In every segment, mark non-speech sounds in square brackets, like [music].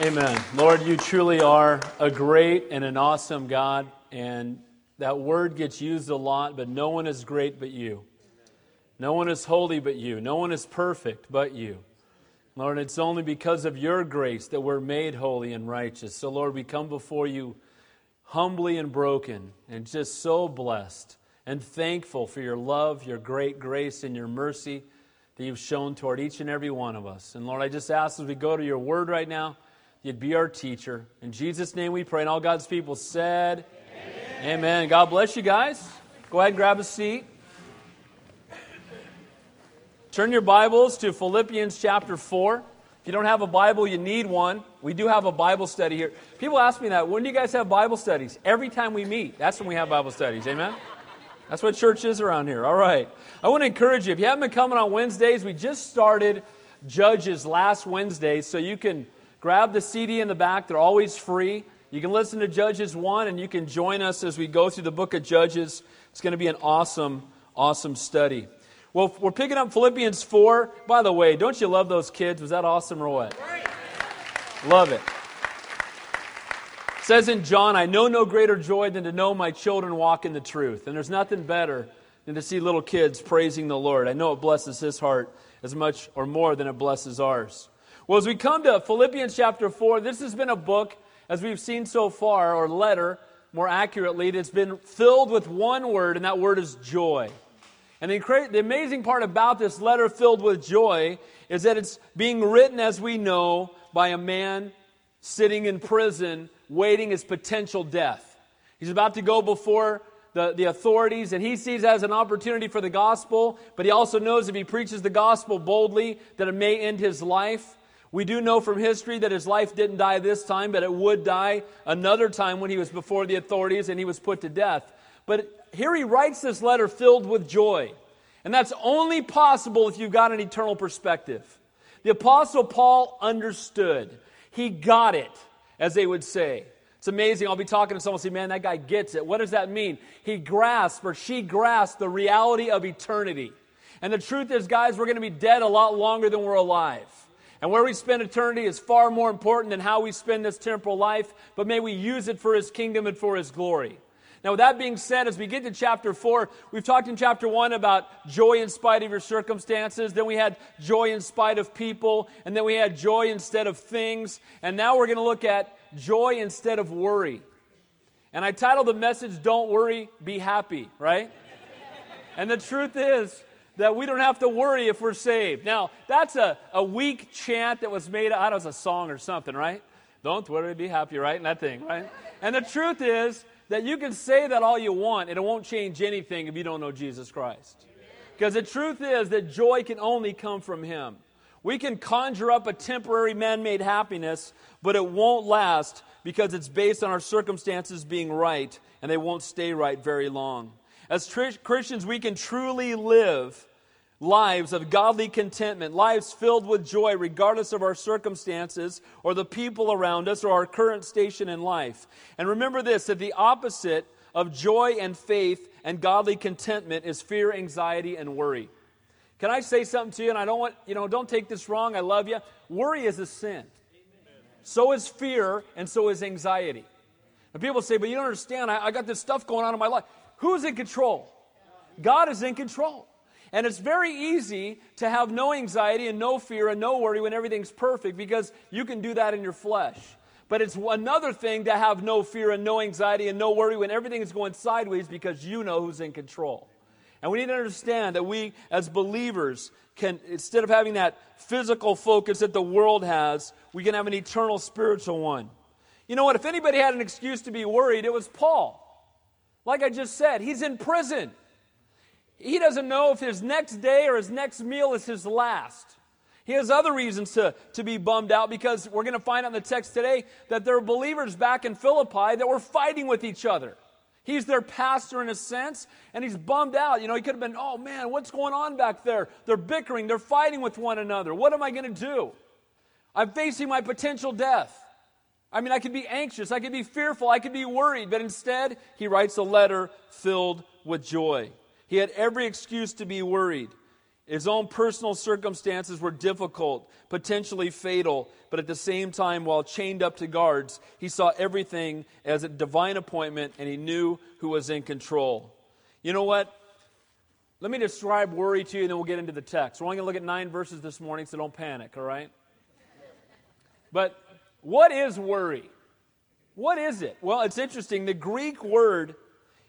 Amen. Lord, you truly are a great and an awesome God, and that word gets used a lot, but no one is great but you. No one is holy but you. No one is perfect but you. Lord, it's only because of your grace that we're made holy and righteous. So, Lord, we come before you humbly and broken and just so blessed and thankful for your love, your great grace, and your mercy that you've shown toward each and every one of us. And Lord, I just ask as we go to your word right now, you'd be our teacher. In Jesus' name we pray. And all God's people said, Amen. Amen. God bless you guys. Go ahead and grab a seat. Turn your Bibles to Philippians chapter 4. If you don't have a Bible, you need one. We do have a Bible study here. People ask me that. When do you guys have Bible studies? Every time we meet. That's when we have Bible studies. Amen? That's what church is around here. All right. I want to encourage you. If you haven't been coming on Wednesdays, we just started Judges last Wednesday, so you can Grab the CD in the back, they're always free. You can listen to Judges 1 and you can join us as we go through the book of Judges. It's going to be an awesome, awesome study. Well, we're picking up Philippians 4. By the way, don't you love those kids? Was that awesome or what? Love it. it. Says in John, I know no greater joy than to know my children walk in the truth. And there's nothing better than to see little kids praising the Lord. I know it blesses his heart as much or more than it blesses ours. Well, as we come to Philippians chapter 4, this has been a book, as we've seen so far, or letter, more accurately, that's been filled with one word, and that word is joy. And the, the amazing part about this letter filled with joy is that it's being written, as we know, by a man sitting in prison waiting his potential death. He's about to go before the, the authorities, and he sees as an opportunity for the gospel, but he also knows if he preaches the gospel boldly, that it may end his life. We do know from history that his life didn't die this time, but it would die another time when he was before the authorities and he was put to death. But here he writes this letter filled with joy. And that's only possible if you've got an eternal perspective. The Apostle Paul understood. He got it, as they would say. It's amazing. I'll be talking to someone and say, man, that guy gets it. What does that mean? He grasped or she grasped the reality of eternity. And the truth is, guys, we're going to be dead a lot longer than we're alive. And where we spend eternity is far more important than how we spend this temporal life, but may we use it for His kingdom and for His glory. Now, with that being said, as we get to chapter 4, we've talked in chapter 1 about joy in spite of your circumstances. Then we had joy in spite of people. And then we had joy instead of things. And now we're going to look at joy instead of worry. And I titled the message, Don't Worry, Be Happy, right? and the truth is, that we don't have to worry if we're saved. Now, that's a, a weak chant that was made out as a song or something, right? Don't worry, be happy, right? And that thing, right? And the truth is that you can say that all you want, and it won't change anything if you don't know Jesus Christ. Because the truth is that joy can only come from Him. We can conjure up a temporary man made happiness, but it won't last because it's based on our circumstances being right, and they won't stay right very long. As tr- Christians, we can truly live lives of godly contentment, lives filled with joy, regardless of our circumstances or the people around us or our current station in life. And remember this that the opposite of joy and faith and godly contentment is fear, anxiety, and worry. Can I say something to you? And I don't want, you know, don't take this wrong. I love you. Worry is a sin. So is fear, and so is anxiety. And people say, but you don't understand. I, I got this stuff going on in my life. Who's in control? God is in control. And it's very easy to have no anxiety and no fear and no worry when everything's perfect because you can do that in your flesh. But it's another thing to have no fear and no anxiety and no worry when everything is going sideways because you know who's in control. And we need to understand that we, as believers, can, instead of having that physical focus that the world has, we can have an eternal spiritual one. You know what? If anybody had an excuse to be worried, it was Paul. Like I just said, he's in prison. He doesn't know if his next day or his next meal is his last. He has other reasons to, to be bummed out because we're going to find out in the text today that there are believers back in Philippi that were fighting with each other. He's their pastor in a sense, and he's bummed out. You know, he could have been, oh man, what's going on back there? They're bickering, they're fighting with one another. What am I going to do? I'm facing my potential death. I mean, I could be anxious, I could be fearful, I could be worried, but instead, he writes a letter filled with joy. He had every excuse to be worried. His own personal circumstances were difficult, potentially fatal, but at the same time, while chained up to guards, he saw everything as a divine appointment and he knew who was in control. You know what? Let me describe worry to you, and then we'll get into the text. We're only going to look at nine verses this morning, so don't panic, all right? But what is worry? What is it? Well, it's interesting. The Greek word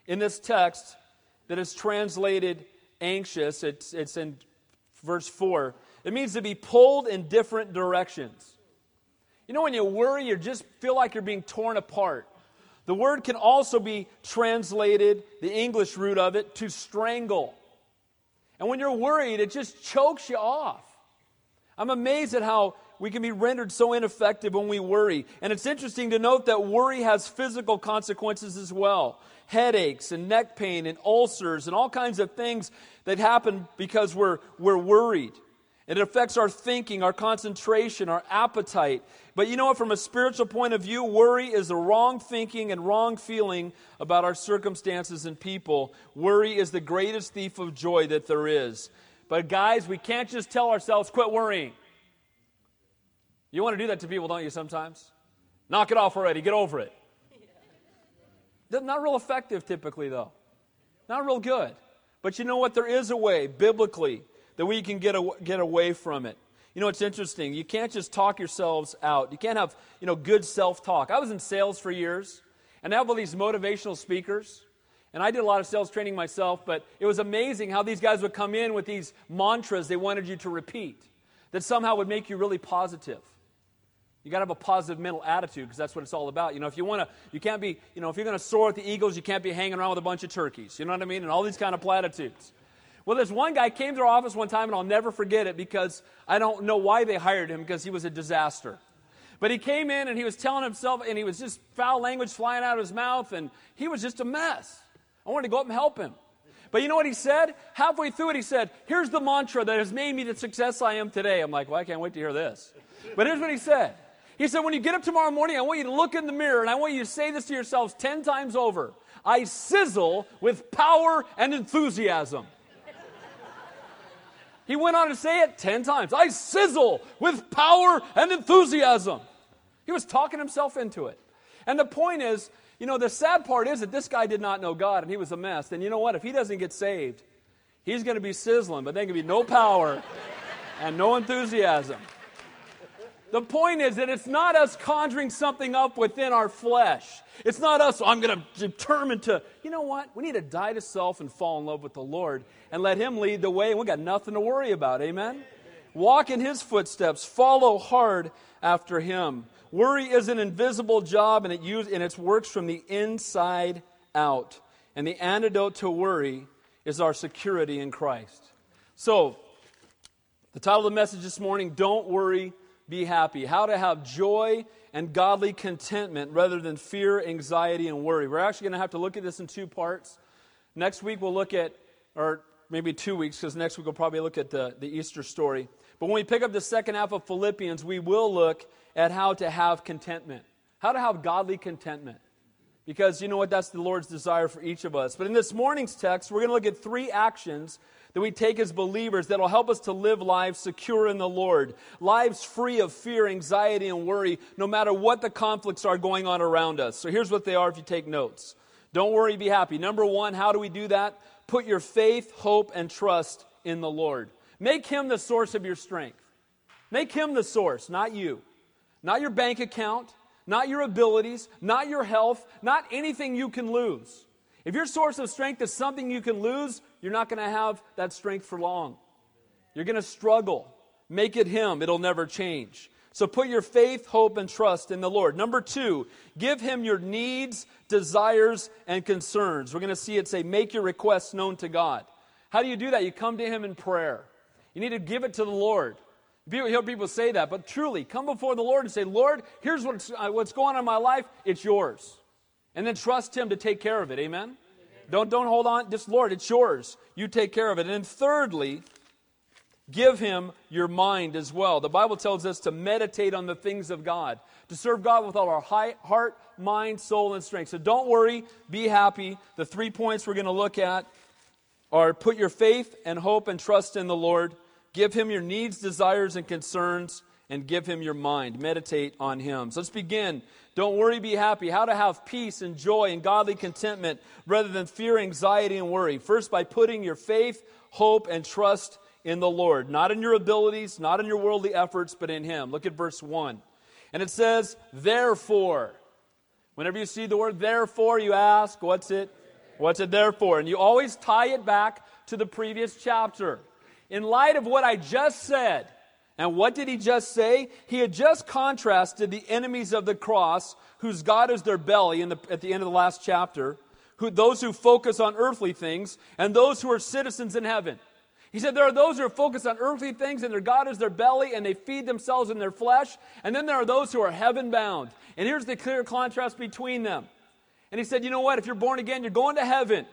in this text that is translated anxious, it's, it's in verse 4. It means to be pulled in different directions. You know, when you worry, you just feel like you're being torn apart. The word can also be translated, the English root of it, to strangle. And when you're worried, it just chokes you off. I'm amazed at how we can be rendered so ineffective when we worry. And it's interesting to note that worry has physical consequences as well headaches and neck pain and ulcers and all kinds of things that happen because we're, we're worried. It affects our thinking, our concentration, our appetite. But you know what? From a spiritual point of view, worry is the wrong thinking and wrong feeling about our circumstances and people. Worry is the greatest thief of joy that there is. But guys, we can't just tell ourselves, quit worrying. You want to do that to people, don't you, sometimes? Knock it off already, get over it. [laughs] Not real effective typically, though. Not real good. But you know what? There is a way, biblically, that we can get, a, get away from it. You know, it's interesting. You can't just talk yourselves out. You can't have, you know, good self-talk. I was in sales for years, and I have all these motivational speakers. And I did a lot of sales training myself, but it was amazing how these guys would come in with these mantras they wanted you to repeat that somehow would make you really positive. You got to have a positive mental attitude because that's what it's all about. You know, if you want to, you can't be, you know, if you're going to soar at the Eagles, you can't be hanging around with a bunch of turkeys. You know what I mean? And all these kind of platitudes. Well, this one guy came to our office one time, and I'll never forget it because I don't know why they hired him because he was a disaster. But he came in and he was telling himself, and he was just foul language flying out of his mouth, and he was just a mess. I wanted to go up and help him. But you know what he said? Halfway through it, he said, Here's the mantra that has made me the success I am today. I'm like, Well, I can't wait to hear this. But here's what he said he said, when you get up tomorrow morning, I want you to look in the mirror and I want you to say this to yourselves 10 times over I sizzle with power and enthusiasm. he went on to say it 10 times I sizzle with power and enthusiasm. He was talking himself into it. And the point is, you know, the sad part is that this guy did not know God and he was a mess. And you know what? If he doesn't get saved, he's going to be sizzling, but there can be no power and no enthusiasm. The point is that it's not us conjuring something up within our flesh. It's not us, I'm going to determine to, you know what? We need to die to self and fall in love with the Lord and let Him lead the way, and we got nothing to worry about. Amen? Walk in His footsteps, follow hard after Him. Worry is an invisible job, and it, use, and it works from the inside out. And the antidote to worry is our security in Christ. So, the title of the message this morning Don't Worry be happy, how to have joy and godly contentment rather than fear, anxiety, and worry. We're actually going to have to look at this in two parts. Next week, we'll look at, or maybe two weeks, because next week we'll probably look at the, the Easter story. But when we pick up the second half of Philippians, we will look at how to have contentment, how to have godly contentment. Because you know what? That's the Lord's desire for each of us. But in this morning's text, we're going to look at three actions that we take as believers that'll help us to live lives secure in the Lord, lives free of fear, anxiety, and worry, no matter what the conflicts are going on around us. So here's what they are if you take notes. Don't worry, be happy. Number one, how do we do that? Put your faith, hope, and trust in the Lord. Make Him the source of your strength. Make Him the source, not you. Not your bank account, not your abilities, not your health, not anything you can lose. If your source of strength is something you can lose, you're not going to have that strength for long. You're going to struggle. Make it Him, it'll never change. So put your faith, hope, and trust in the Lord. Number two, give Him your needs, desires, and concerns. We're going to see it say, make your requests known to God. How do you do that? You come to Him in prayer. You need to give it to the Lord. You hear people say that, but truly, come before the Lord and say, Lord, here's what's, uh, what's going on in my life. It's yours. And then trust Him to take care of it. Amen? Amen? Don't, don't hold on. Just, Lord, it's yours. You take care of it. And then thirdly, give Him your mind as well. The Bible tells us to meditate on the things of God, to serve God with all our heart, mind, soul, and strength. So don't worry. Be happy. The three points we're going to look at are put your faith and hope and trust in the Lord. Give him your needs, desires, and concerns, and give him your mind. Meditate on him. So let's begin. Don't worry, be happy. How to have peace and joy and godly contentment rather than fear, anxiety, and worry. First, by putting your faith, hope, and trust in the Lord. Not in your abilities, not in your worldly efforts, but in him. Look at verse 1. And it says, Therefore. Whenever you see the word therefore, you ask, What's it? What's it there for? And you always tie it back to the previous chapter. In light of what I just said, and what did he just say? He had just contrasted the enemies of the cross, whose God is their belly the, at the end of the last chapter, who, those who focus on earthly things, and those who are citizens in heaven. He said there are those who are focused on earthly things and their God is their belly and they feed themselves in their flesh. And then there are those who are heaven bound. And here's the clear contrast between them. And he said, You know what? If you're born again, you're going to heaven.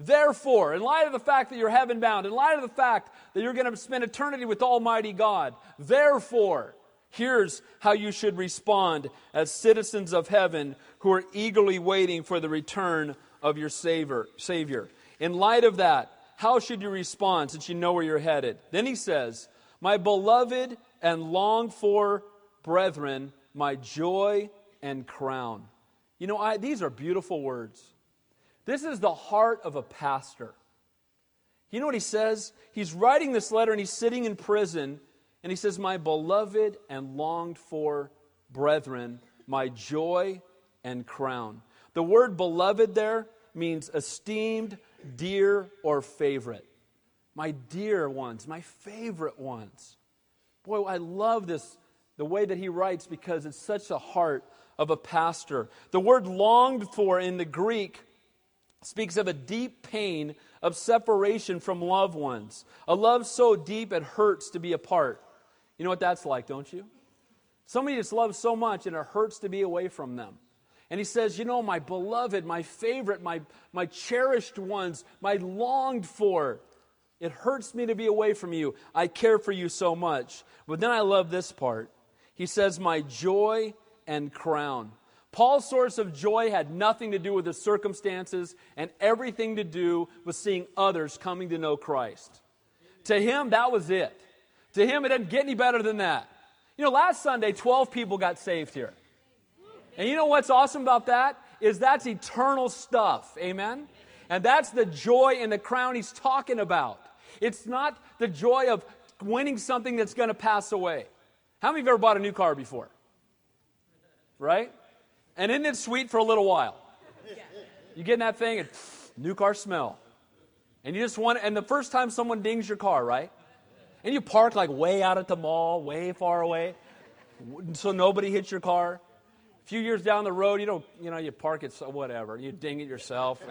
Therefore, in light of the fact that you're heaven bound, in light of the fact that you're going to spend eternity with Almighty God, therefore, here's how you should respond as citizens of heaven who are eagerly waiting for the return of your Savior. Savior. In light of that, how should you respond since you know where you're headed? Then he says, My beloved and longed for brethren, my joy and crown. You know, I, these are beautiful words. This is the heart of a pastor. You know what he says? He's writing this letter and he's sitting in prison and he says, My beloved and longed for brethren, my joy and crown. The word beloved there means esteemed, dear, or favorite. My dear ones, my favorite ones. Boy, I love this, the way that he writes because it's such a heart of a pastor. The word longed for in the Greek speaks of a deep pain of separation from loved ones. A love so deep it hurts to be apart. You know what that's like, don't you? Somebody just loves so much and it hurts to be away from them. And he says, You know, my beloved, my favorite, my, my cherished ones, my longed for, it hurts me to be away from you. I care for you so much. But then I love this part. He says, My joy and crown. Paul's source of joy had nothing to do with his circumstances and everything to do with seeing others coming to know Christ. To him, that was it. To him, it didn't get any better than that. You know, last Sunday, 12 people got saved here. And you know what's awesome about that? Is that's eternal stuff. Amen? And that's the joy and the crown he's talking about. It's not the joy of winning something that's going to pass away. How many of you ever bought a new car before? right? And isn't it sweet for a little while? You get in that thing and new car smell. And you just want and the first time someone dings your car, right? And you park like way out at the mall, way far away, so nobody hits your car. A few years down the road, you don't, you know, you park it, so whatever. You ding it yourself.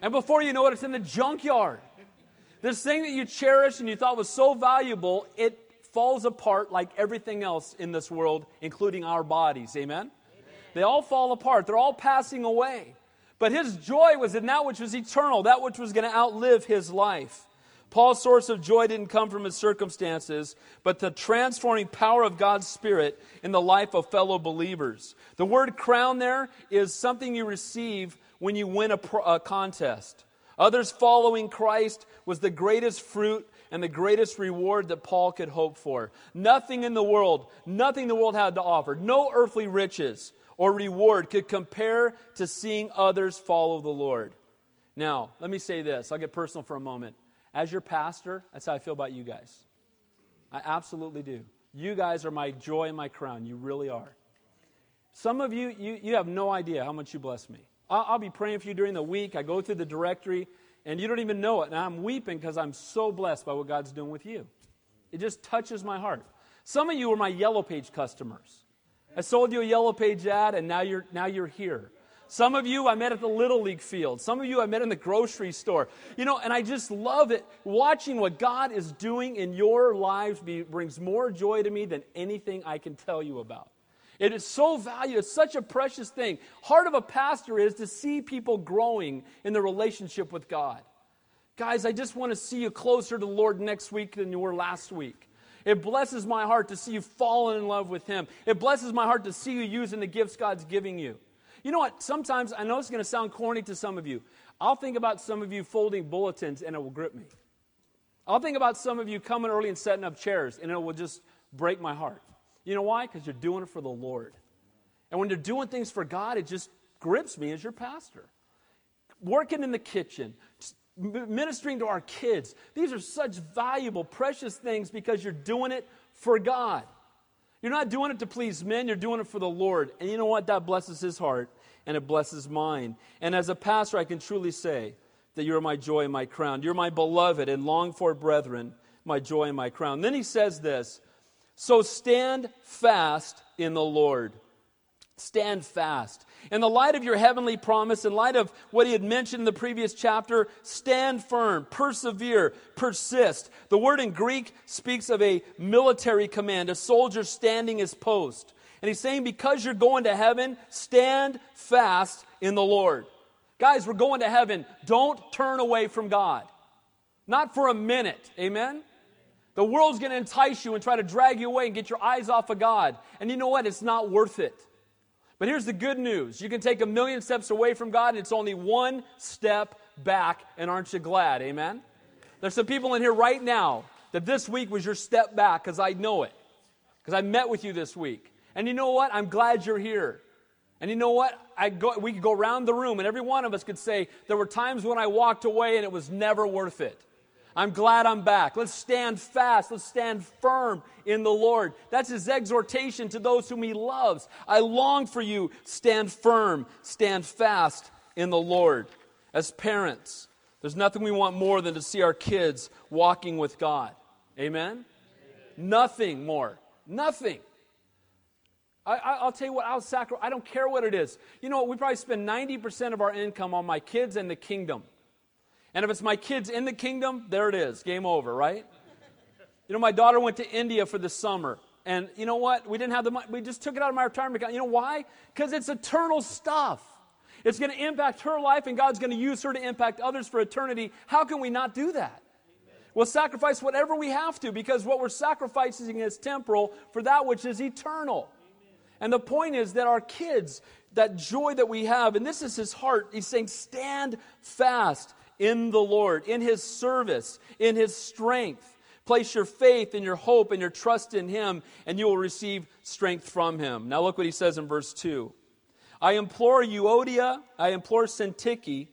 And before you know it, it's in the junkyard. This thing that you cherish and you thought was so valuable, it falls apart like everything else in this world, including our bodies. Amen? They all fall apart, they're all passing away. But his joy was in that which was eternal, that which was going to outlive his life. Paul's source of joy didn't come from his circumstances, but the transforming power of God's Spirit in the life of fellow believers. The word crown there is something you receive when you win a, pro- a contest. Others following Christ was the greatest fruit and the greatest reward that Paul could hope for. Nothing in the world, nothing the world had to offer, no earthly riches or reward could compare to seeing others follow the Lord. Now, let me say this. I'll get personal for a moment. As your pastor, that's how I feel about you guys. I absolutely do. You guys are my joy and my crown. You really are. Some of you, you, you have no idea how much you bless me. I'll, I'll be praying for you during the week. I go through the directory and you don't even know it. And I'm weeping because I'm so blessed by what God's doing with you. It just touches my heart. Some of you are my Yellow Page customers. I sold you a Yellow Page ad, and now you're, now you're here. Some of you I met at the Little League field. Some of you I met in the grocery store. You know, and I just love it. Watching what God is doing in your lives be, brings more joy to me than anything I can tell you about. It is so valuable. It's such a precious thing. Heart of a pastor is to see people growing in their relationship with God. Guys, I just want to see you closer to the Lord next week than you were last week. It blesses my heart to see you falling in love with Him. It blesses my heart to see you using the gifts God's giving you. You know what? Sometimes, I know it's going to sound corny to some of you. I'll think about some of you folding bulletins and it will grip me. I'll think about some of you coming early and setting up chairs and it will just break my heart. You know why? Because you're doing it for the Lord. And when you're doing things for God, it just grips me as your pastor. Working in the kitchen, ministering to our kids, these are such valuable, precious things because you're doing it for God. You're not doing it to please men, you're doing it for the Lord. And you know what? That blesses his heart and it blesses mine. And as a pastor, I can truly say that you're my joy and my crown. You're my beloved and longed for brethren, my joy and my crown. Then he says this So stand fast in the Lord. Stand fast. In the light of your heavenly promise, in light of what he had mentioned in the previous chapter, stand firm, persevere, persist. The word in Greek speaks of a military command, a soldier standing his post. And he's saying, because you're going to heaven, stand fast in the Lord. Guys, we're going to heaven. Don't turn away from God. Not for a minute. Amen? The world's going to entice you and try to drag you away and get your eyes off of God. And you know what? It's not worth it. But here's the good news you can take a million steps away from God, and it's only one step back, and aren't you glad? Amen? There's some people in here right now that this week was your step back because I know it, because I met with you this week. And you know what? I'm glad you're here. And you know what? I go, we could go around the room, and every one of us could say, There were times when I walked away and it was never worth it. I'm glad I'm back. Let's stand fast. Let's stand firm in the Lord. That's his exhortation to those whom he loves. I long for you. Stand firm, stand fast in the Lord. As parents, there's nothing we want more than to see our kids walking with God. Amen? Amen. Nothing more. Nothing. I, will tell you what, I'll sacrifice. I don't care what it is. You know, what? we probably spend 90% of our income on my kids and the kingdom. And if it's my kids in the kingdom, there it is. Game over, right? You know, my daughter went to India for the summer. And you know what? We didn't have the money. We just took it out of my retirement account. You know why? Because it's eternal stuff. It's going to impact her life, and God's going to use her to impact others for eternity. How can we not do that? We'll sacrifice whatever we have to because what we're sacrificing is temporal for that which is eternal. And the point is that our kids, that joy that we have, and this is his heart, he's saying, stand fast in the Lord, in His service, in His strength. Place your faith and your hope and your trust in Him, and you will receive strength from Him. Now, look what He says in verse 2. I implore Euodia, I implore Syntyche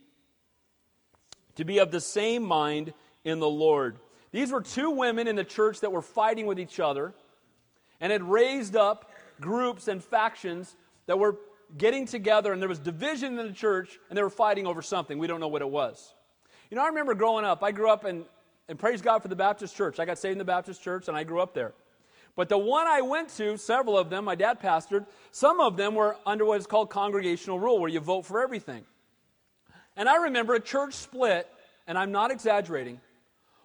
to be of the same mind in the Lord. These were two women in the church that were fighting with each other and had raised up groups and factions that were getting together, and there was division in the church, and they were fighting over something. We don't know what it was. You know, I remember growing up, I grew up in, and praise God for the Baptist church. I got saved in the Baptist church and I grew up there. But the one I went to, several of them, my dad pastored, some of them were under what is called congregational rule, where you vote for everything. And I remember a church split, and I'm not exaggerating,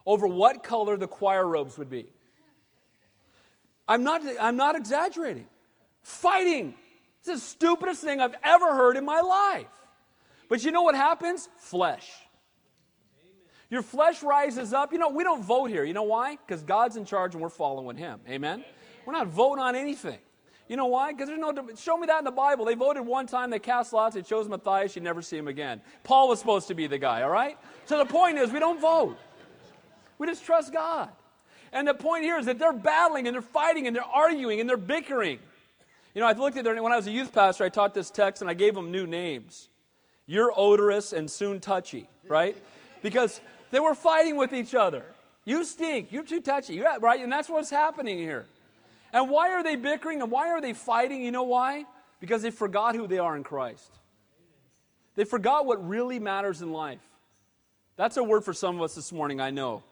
over what color the choir robes would be. I'm not, I'm not exaggerating. Fighting. It's the stupidest thing I've ever heard in my life. But you know what happens? Flesh. Your flesh rises up. You know, we don't vote here. You know why? Because God's in charge and we're following Him. Amen? We're not voting on anything. You know why? Because there's no. Show me that in the Bible. They voted one time, they cast lots, they chose Matthias, you never see him again. Paul was supposed to be the guy, all right? So the point is, we don't vote. We just trust God. And the point here is that they're battling and they're fighting and they're arguing and they're bickering. You know, I looked at their, when I was a youth pastor, I taught this text and I gave them new names. You're odorous and soon touchy, right? Because they were fighting with each other. You stink. You're too touchy. You're, right? And that's what's happening here. And why are they bickering and why are they fighting? You know why? Because they forgot who they are in Christ. They forgot what really matters in life. That's a word for some of us this morning, I know.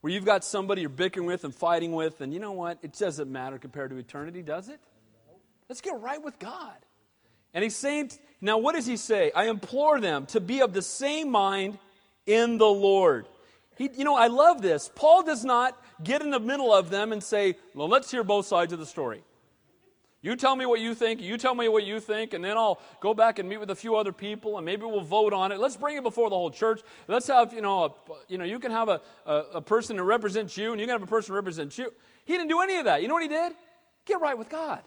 Where you've got somebody you're bickering with and fighting with, and you know what? It doesn't matter compared to eternity, does it? Let's get right with God. And he's saying, now what does he say? I implore them to be of the same mind in the Lord. He, you know, I love this. Paul does not get in the middle of them and say, well, let's hear both sides of the story. You tell me what you think, you tell me what you think, and then I'll go back and meet with a few other people, and maybe we'll vote on it. Let's bring it before the whole church. Let's have, you know, a, you know, you can have a, a, a person who represents you, and you can have a person who represents you. He didn't do any of that. You know what he did? Get right with God.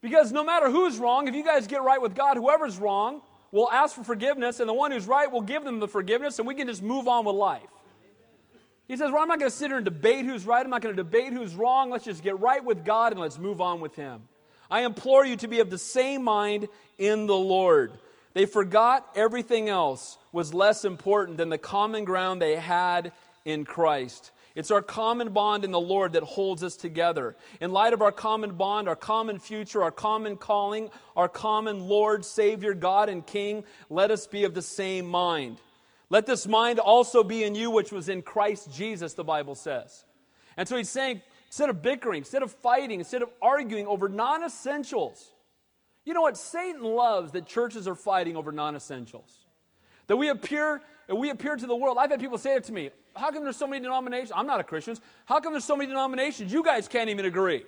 Because no matter who's wrong, if you guys get right with God, whoever's wrong will ask for forgiveness, and the one who's right will give them the forgiveness, and we can just move on with life. He says, Well, I'm not going to sit here and debate who's right. I'm not going to debate who's wrong. Let's just get right with God and let's move on with Him. I implore you to be of the same mind in the Lord. They forgot everything else was less important than the common ground they had in Christ. It's our common bond in the Lord that holds us together. In light of our common bond, our common future, our common calling, our common Lord, Savior, God, and King, let us be of the same mind. Let this mind also be in you, which was in Christ Jesus, the Bible says. And so he's saying, instead of bickering, instead of fighting, instead of arguing over non essentials, you know what? Satan loves that churches are fighting over non essentials. That we appear, we appear to the world. I've had people say it to me. How come there's so many denominations? I'm not a Christian. How come there's so many denominations? You guys can't even agree.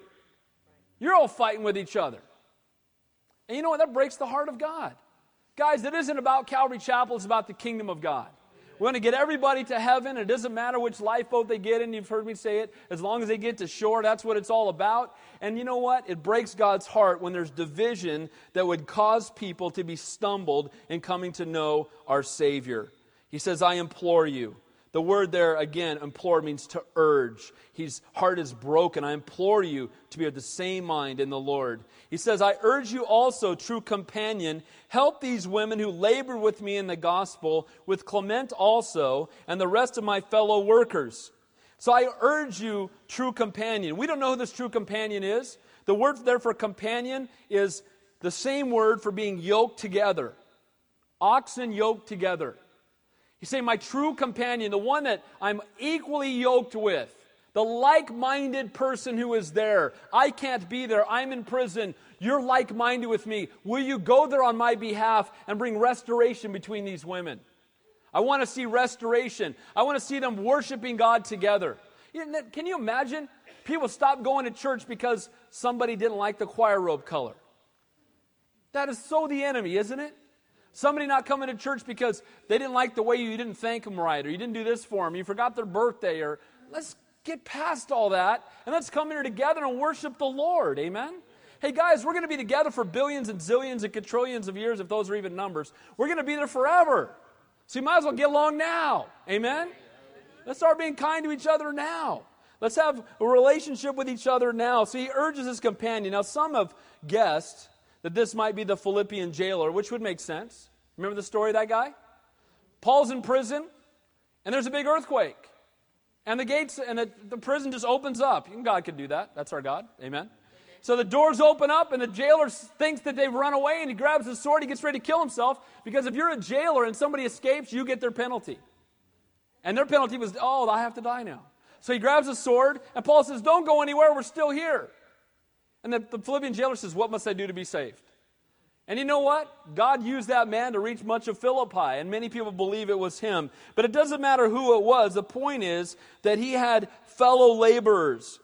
You're all fighting with each other. And you know what? That breaks the heart of God. Guys, it isn't about Calvary Chapel, it's about the kingdom of God. We're going to get everybody to heaven. It doesn't matter which lifeboat they get in. You've heard me say it. As long as they get to shore, that's what it's all about. And you know what? It breaks God's heart when there's division that would cause people to be stumbled in coming to know our Savior. He says, I implore you. The word there, again, implore means to urge. His heart is broken. I implore you to be of the same mind in the Lord. He says, I urge you also, true companion, help these women who labored with me in the gospel, with Clement also, and the rest of my fellow workers. So I urge you, true companion. We don't know who this true companion is. The word there for companion is the same word for being yoked together. Oxen yoked together. You say, My true companion, the one that I'm equally yoked with, the like minded person who is there. I can't be there. I'm in prison. You're like minded with me. Will you go there on my behalf and bring restoration between these women? I want to see restoration. I want to see them worshiping God together. Can you imagine? People stop going to church because somebody didn't like the choir robe color. That is so the enemy, isn't it? Somebody not coming to church because they didn't like the way you didn't thank them right, or you didn't do this for them, you forgot their birthday, or let's get past all that and let's come here together and worship the Lord. Amen? Hey guys, we're going to be together for billions and zillions and quadrillions of years, if those are even numbers. We're going to be there forever. So you might as well get along now. Amen? Let's start being kind to each other now. Let's have a relationship with each other now. So he urges his companion. Now, some have guessed that this might be the Philippian jailer, which would make sense. Remember the story of that guy? Paul's in prison, and there's a big earthquake. And the gates and the, the prison just opens up. God can do that. That's our God. Amen. So the doors open up, and the jailer thinks that they've run away, and he grabs his sword. He gets ready to kill himself because if you're a jailer and somebody escapes, you get their penalty. And their penalty was, oh, I have to die now. So he grabs a sword, and Paul says, Don't go anywhere, we're still here. And the, the Philippian jailer says, What must I do to be saved? And you know what? God used that man to reach much of Philippi, and many people believe it was him. But it doesn't matter who it was. The point is that he had fellow laborers.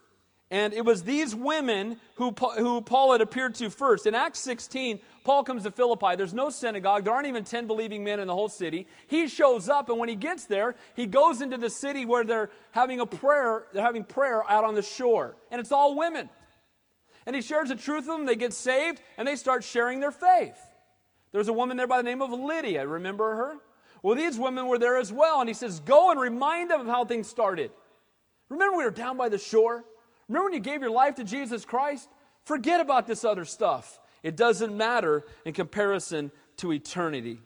And it was these women who, who Paul had appeared to first. In Acts 16, Paul comes to Philippi. There's no synagogue. There aren't even 10 believing men in the whole city. He shows up, and when he gets there, he goes into the city where they're having a prayer. They're having prayer out on the shore. And it's all women. And he shares the truth with them. They get saved and they start sharing their faith. There's a woman there by the name of Lydia. Remember her? Well, these women were there as well. And he says, Go and remind them of how things started. Remember we were down by the shore? Remember when you gave your life to Jesus Christ? Forget about this other stuff. It doesn't matter in comparison to eternity.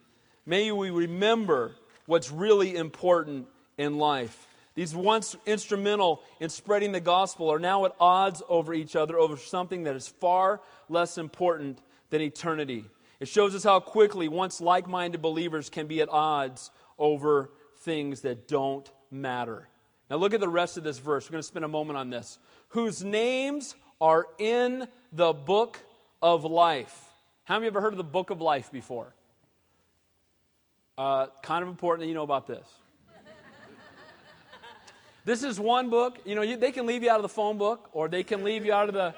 May we remember what's really important in life. These once instrumental in spreading the gospel are now at odds over each other over something that is far less important than eternity. It shows us how quickly once like minded believers can be at odds over things that don't matter. Now, look at the rest of this verse. We're going to spend a moment on this. Whose names are in the book of life. How many of you ever heard of the book of life before? Uh, kind of important that you know about this. This is one book. You know, you, they can leave you out of the phone book, or they can leave you out of the.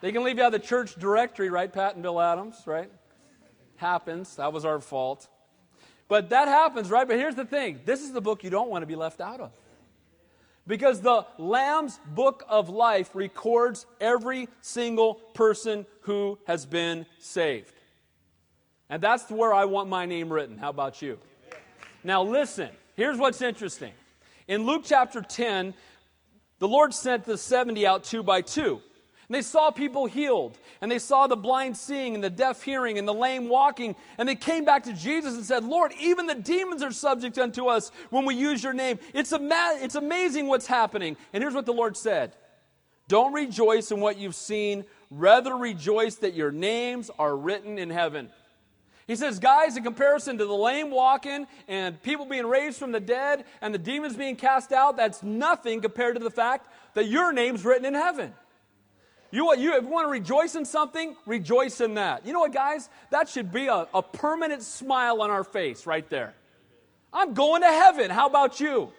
They can leave you out of the church directory, right, Pat and Bill Adams, right? Happens. That was our fault. But that happens, right? But here's the thing this is the book you don't want to be left out of. Because the Lamb's book of life records every single person who has been saved. And that's where I want my name written. How about you? Now, listen, here's what's interesting. In Luke chapter 10, the Lord sent the 70 out two by two. And they saw people healed, and they saw the blind seeing, and the deaf hearing, and the lame walking. And they came back to Jesus and said, Lord, even the demons are subject unto us when we use your name. It's, ama- it's amazing what's happening. And here's what the Lord said Don't rejoice in what you've seen, rather rejoice that your names are written in heaven. He says, guys, in comparison to the lame walking and people being raised from the dead and the demons being cast out, that's nothing compared to the fact that your name's written in heaven. You, you, if you want to rejoice in something, rejoice in that. You know what, guys? That should be a, a permanent smile on our face right there. I'm going to heaven. How about you?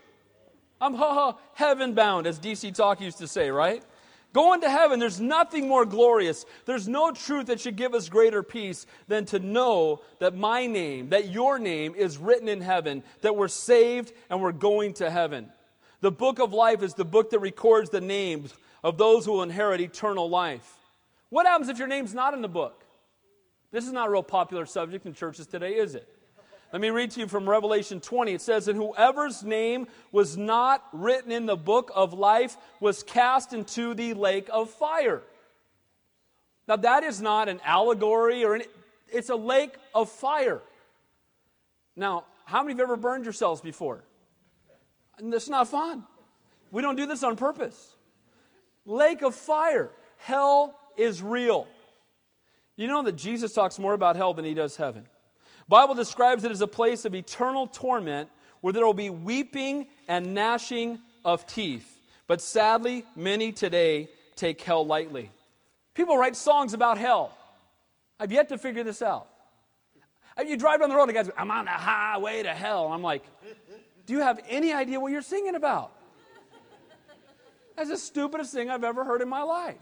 I'm ha ha heaven bound, as DC Talk used to say, right? Going to heaven, there's nothing more glorious. There's no truth that should give us greater peace than to know that my name, that your name is written in heaven, that we're saved and we're going to heaven. The book of life is the book that records the names of those who will inherit eternal life. What happens if your name's not in the book? This is not a real popular subject in churches today, is it? Let me read to you from Revelation 20. It says, And whoever's name was not written in the book of life was cast into the lake of fire. Now, that is not an allegory or any, it's a lake of fire. Now, how many of you ever burned yourselves before? And this is not fun. We don't do this on purpose lake of fire. Hell is real. You know that Jesus talks more about hell than he does heaven. Bible describes it as a place of eternal torment where there will be weeping and gnashing of teeth. But sadly, many today take hell lightly. People write songs about hell. I've yet to figure this out. You drive down the road and the guy's, I'm on the highway to hell. And I'm like, do you have any idea what you're singing about? That's the stupidest thing I've ever heard in my life.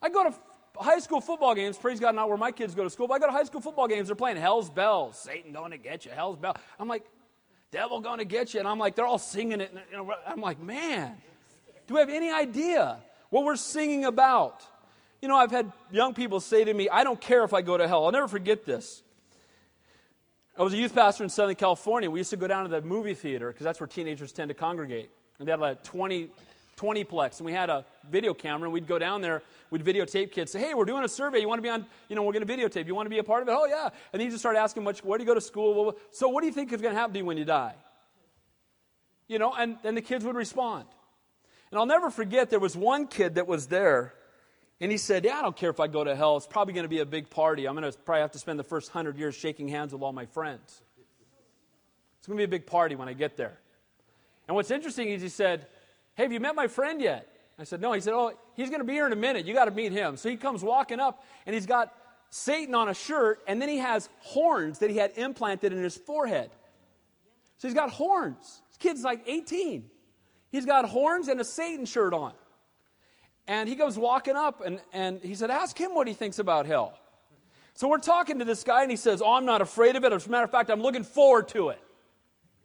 I go to high school football games, praise God, not where my kids go to school, but I go to high school football games, they're playing Hell's Bells, Satan going to get you, Hell's Bell. I'm like, devil going to get you. And I'm like, they're all singing it. And I'm like, man, do we have any idea what we're singing about? You know, I've had young people say to me, I don't care if I go to hell. I'll never forget this. I was a youth pastor in Southern California. We used to go down to the movie theater because that's where teenagers tend to congregate. And they had like 20, 20 plex. And we had a video camera, and we'd go down there, we'd videotape kids, say, hey, we're doing a survey. You want to be on, you know, we're going to videotape. You want to be a part of it? Oh, yeah. And then you just start asking, much, where do you go to school? So what do you think is going to happen to you when you die? You know, and then the kids would respond. And I'll never forget, there was one kid that was there, and he said, Yeah, I don't care if I go to hell. It's probably going to be a big party. I'm going to probably have to spend the first hundred years shaking hands with all my friends. It's going to be a big party when I get there. And what's interesting is he said, Hey, have you met my friend yet? I said, No. He said, Oh, he's going to be here in a minute. You got to meet him. So he comes walking up, and he's got Satan on a shirt, and then he has horns that he had implanted in his forehead. So he's got horns. This kid's like 18. He's got horns and a Satan shirt on. And he goes walking up, and, and he said, Ask him what he thinks about hell. So we're talking to this guy, and he says, Oh, I'm not afraid of it. As a matter of fact, I'm looking forward to it.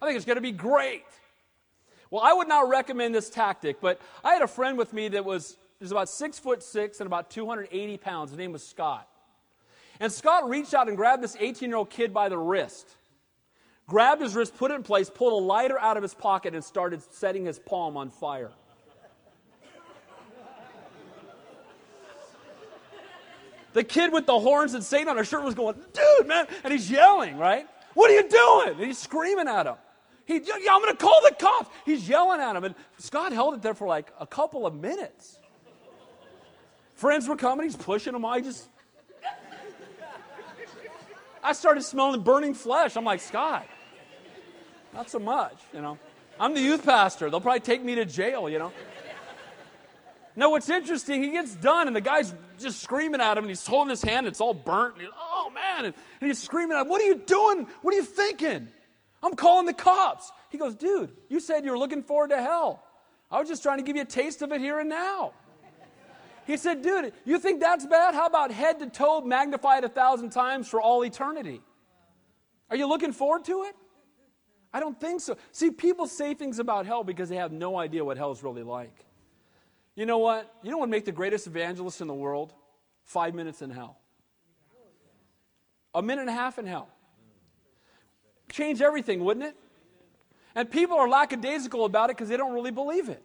I think it's going to be great. Well, I would not recommend this tactic, but I had a friend with me that was, was about six foot six and about 280 pounds. His name was Scott. And Scott reached out and grabbed this 18 year old kid by the wrist, grabbed his wrist, put it in place, pulled a lighter out of his pocket, and started setting his palm on fire. The kid with the horns and Satan on his shirt was going, dude, man, and he's yelling, right? What are you doing? And he's screaming at him. He, yeah, I'm going to call the cops. He's yelling at him. And Scott held it there for like a couple of minutes. Friends were coming. He's pushing them. I just. I started smelling burning flesh. I'm like, Scott, not so much, you know. I'm the youth pastor. They'll probably take me to jail, you know. Now, what's interesting, he gets done, and the guy's just screaming at him, and he's holding his hand, it's all burnt. And he's, oh, man. And he's screaming at him, What are you doing? What are you thinking? I'm calling the cops. He goes, Dude, you said you were looking forward to hell. I was just trying to give you a taste of it here and now. He said, Dude, you think that's bad? How about head to toe magnified a thousand times for all eternity? Are you looking forward to it? I don't think so. See, people say things about hell because they have no idea what hell is really like. You know what? You know what would make the greatest evangelist in the world? Five minutes in hell. A minute and a half in hell. Change everything, wouldn't it? And people are lackadaisical about it because they don't really believe it.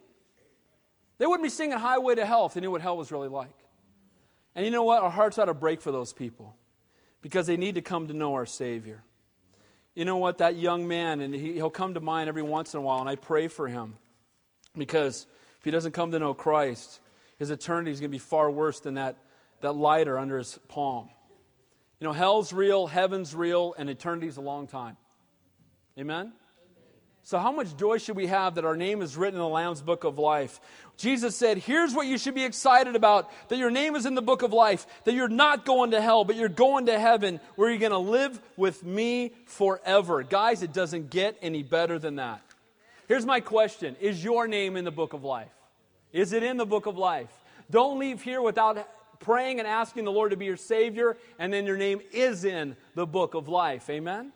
They wouldn't be singing Highway to Hell if they knew what hell was really like. And you know what? Our hearts ought to break for those people because they need to come to know our Savior. You know what? That young man, and he, will come to mind every once in a while, and I pray for him because if he doesn't come to know Christ, his eternity is going to be far worse than that, that lighter under his palm. You know, hell's real, heaven's real, and eternity's a long time. Amen? So, how much joy should we have that our name is written in the Lamb's book of life? Jesus said, Here's what you should be excited about that your name is in the book of life, that you're not going to hell, but you're going to heaven where you're going to live with me forever. Guys, it doesn't get any better than that. Here's my question Is your name in the book of life? Is it in the book of life? Don't leave here without praying and asking the Lord to be your Savior, and then your name is in the book of life. Amen?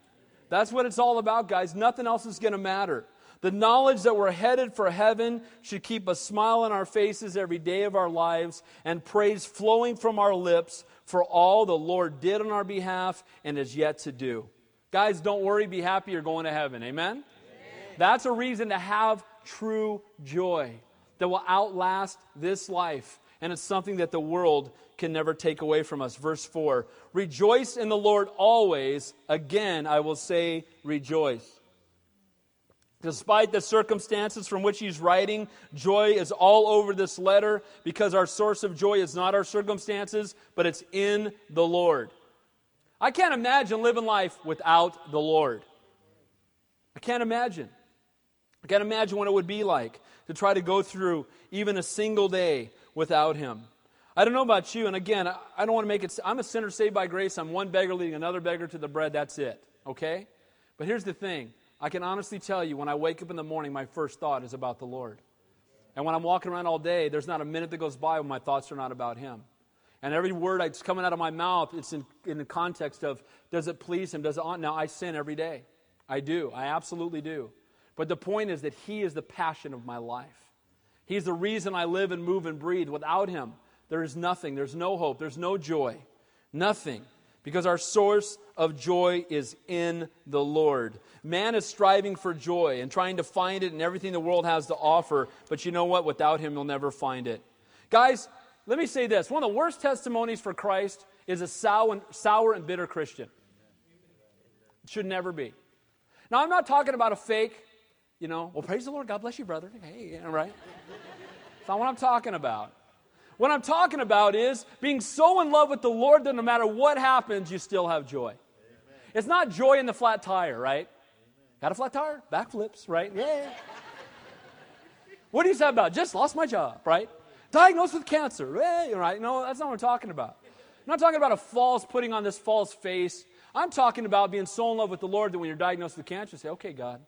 That's what it's all about, guys. Nothing else is going to matter. The knowledge that we're headed for heaven should keep a smile on our faces every day of our lives and praise flowing from our lips for all the Lord did on our behalf and is yet to do. Guys, don't worry, be happy, you're going to heaven. Amen? Amen? That's a reason to have true joy that will outlast this life. And it's something that the world can never take away from us. Verse 4 Rejoice in the Lord always. Again, I will say, rejoice. Despite the circumstances from which he's writing, joy is all over this letter because our source of joy is not our circumstances, but it's in the Lord. I can't imagine living life without the Lord. I can't imagine. I can't imagine what it would be like to try to go through even a single day without Him. I don't know about you, and again, I don't want to make it. I'm a sinner saved by grace. I'm one beggar leading another beggar to the bread. That's it. Okay? But here's the thing I can honestly tell you when I wake up in the morning, my first thought is about the Lord. And when I'm walking around all day, there's not a minute that goes by when my thoughts are not about Him. And every word that's coming out of my mouth, it's in, in the context of does it please Him? Does it Now, I sin every day. I do. I absolutely do. But the point is that He is the passion of my life. He's the reason I live and move and breathe. Without Him, there is nothing. There's no hope. There's no joy. Nothing. Because our source of joy is in the Lord. Man is striving for joy and trying to find it in everything the world has to offer. But you know what? Without Him, you'll never find it. Guys, let me say this. One of the worst testimonies for Christ is a sour and, sour and bitter Christian. It should never be. Now, I'm not talking about a fake, you know, well, praise the Lord, God bless you, brother. Hey, right? [laughs] That's not what I'm talking about. What I'm talking about is being so in love with the Lord that no matter what happens, you still have joy. Amen. It's not joy in the flat tire, right? Amen. Got a flat tire? Backflips, right? Yeah. what do you say about? Just lost my job, right? Diagnosed with cancer, right? No, that's not what I'm talking about. I'm not talking about a false putting on this false face. I'm talking about being so in love with the Lord that when you're diagnosed with cancer, you say, okay, God,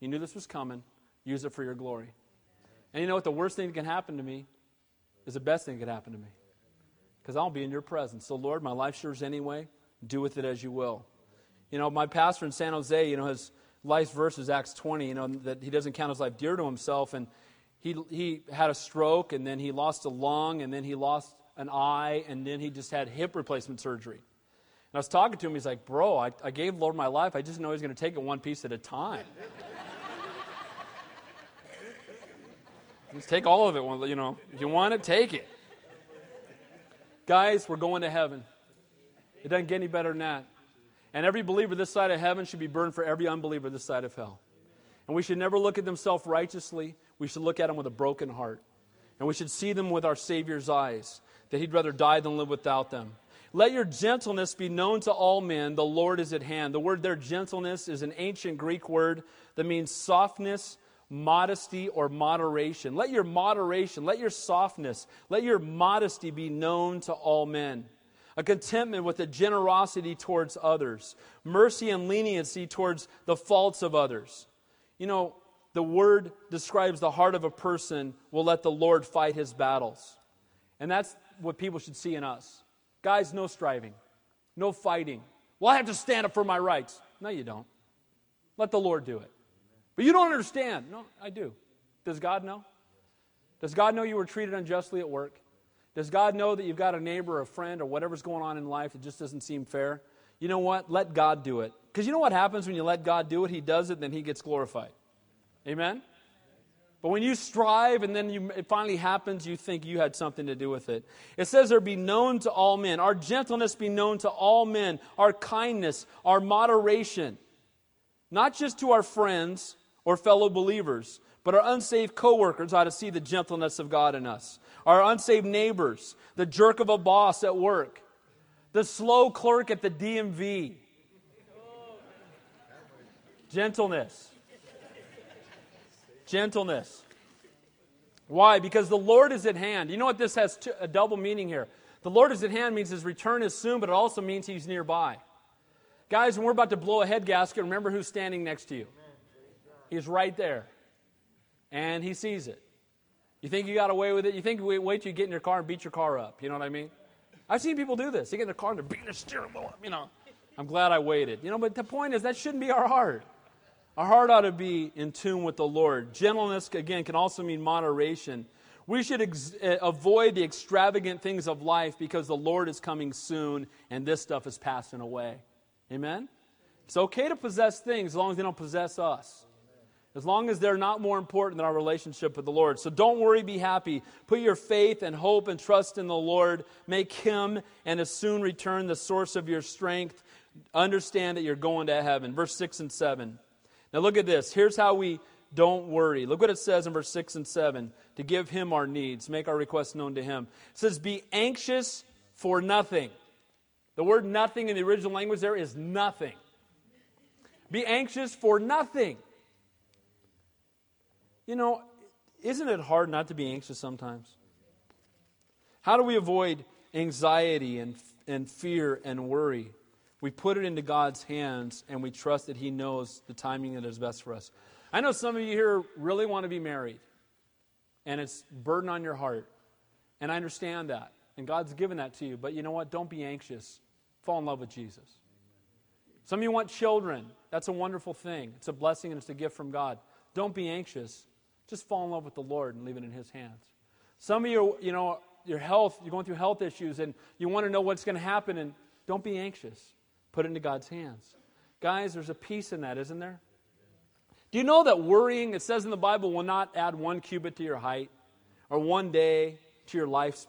you knew this was coming. Use it for your glory. And you know what? The worst thing that can happen to me is the best thing that could happen to me. Because I'll be in your presence. So, Lord, my life's yours anyway. Do with it as you will. You know, my pastor in San Jose, you know, his life verse is Acts 20, you know, that he doesn't count his life dear to himself. And he, he had a stroke, and then he lost a lung, and then he lost an eye, and then he just had hip replacement surgery. And I was talking to him, he's like, Bro, I, I gave Lord my life. I just know he's going to take it one piece at a time. Just take all of it. You know, if you want it, take it. Guys, we're going to heaven. It doesn't get any better than that. And every believer this side of heaven should be burned for every unbeliever this side of hell. And we should never look at them self righteously. We should look at them with a broken heart. And we should see them with our Savior's eyes, that He'd rather die than live without them. Let your gentleness be known to all men. The Lord is at hand. The word there, gentleness, is an ancient Greek word that means softness modesty or moderation. Let your moderation, let your softness, let your modesty be known to all men. A contentment with a generosity towards others, mercy and leniency towards the faults of others. You know, the word describes the heart of a person will let the Lord fight his battles. And that's what people should see in us. Guys, no striving, no fighting. Well, I have to stand up for my rights. No, you don't. Let the Lord do it. But you don't understand. No, I do. Does God know? Does God know you were treated unjustly at work? Does God know that you've got a neighbor or a friend or whatever's going on in life that just doesn't seem fair? You know what? Let God do it. Because you know what happens when you let God do it? He does it, then He gets glorified. Amen? But when you strive and then you, it finally happens, you think you had something to do with it. It says there be known to all men. Our gentleness be known to all men. Our kindness, our moderation. Not just to our friends or fellow believers, but our unsaved coworkers ought to see the gentleness of God in us. Our unsaved neighbors, the jerk of a boss at work, the slow clerk at the DMV. Gentleness. Gentleness. Why? Because the Lord is at hand. You know what this has a double meaning here. The Lord is at hand means his return is soon, but it also means he's nearby. Guys, when we're about to blow a head gasket, remember who's standing next to you. He's right there. And he sees it. You think you got away with it? You think wait, wait till you get in your car and beat your car up. You know what I mean? I've seen people do this. They get in their car and they're beating the steering wheel up. You know, I'm glad I waited. You know, but the point is that shouldn't be our heart. Our heart ought to be in tune with the Lord. Gentleness, again, can also mean moderation. We should ex- eh, avoid the extravagant things of life because the Lord is coming soon and this stuff is passing away. Amen? It's okay to possess things as long as they don't possess us as long as they're not more important than our relationship with the Lord. So don't worry, be happy. Put your faith and hope and trust in the Lord. Make Him and His soon return the source of your strength. Understand that you're going to heaven. Verse 6 and 7. Now look at this. Here's how we don't worry. Look what it says in verse 6 and 7 to give Him our needs, make our requests known to Him. It says, Be anxious for nothing. The word nothing in the original language there is nothing. Be anxious for nothing. You know, isn't it hard not to be anxious sometimes? How do we avoid anxiety and, and fear and worry? We put it into God's hands and we trust that He knows the timing that is best for us. I know some of you here really want to be married and it's burden on your heart. And I understand that. And God's given that to you. But you know what? Don't be anxious. Fall in love with Jesus. Some of you want children. That's a wonderful thing. It's a blessing and it's a gift from God. Don't be anxious. Just fall in love with the Lord and leave it in His hands. Some of you, you know, your health, you're going through health issues and you want to know what's going to happen, and don't be anxious. Put it into God's hands. Guys, there's a peace in that, isn't there? Do you know that worrying, it says in the Bible, will not add one cubit to your height or one day to your life?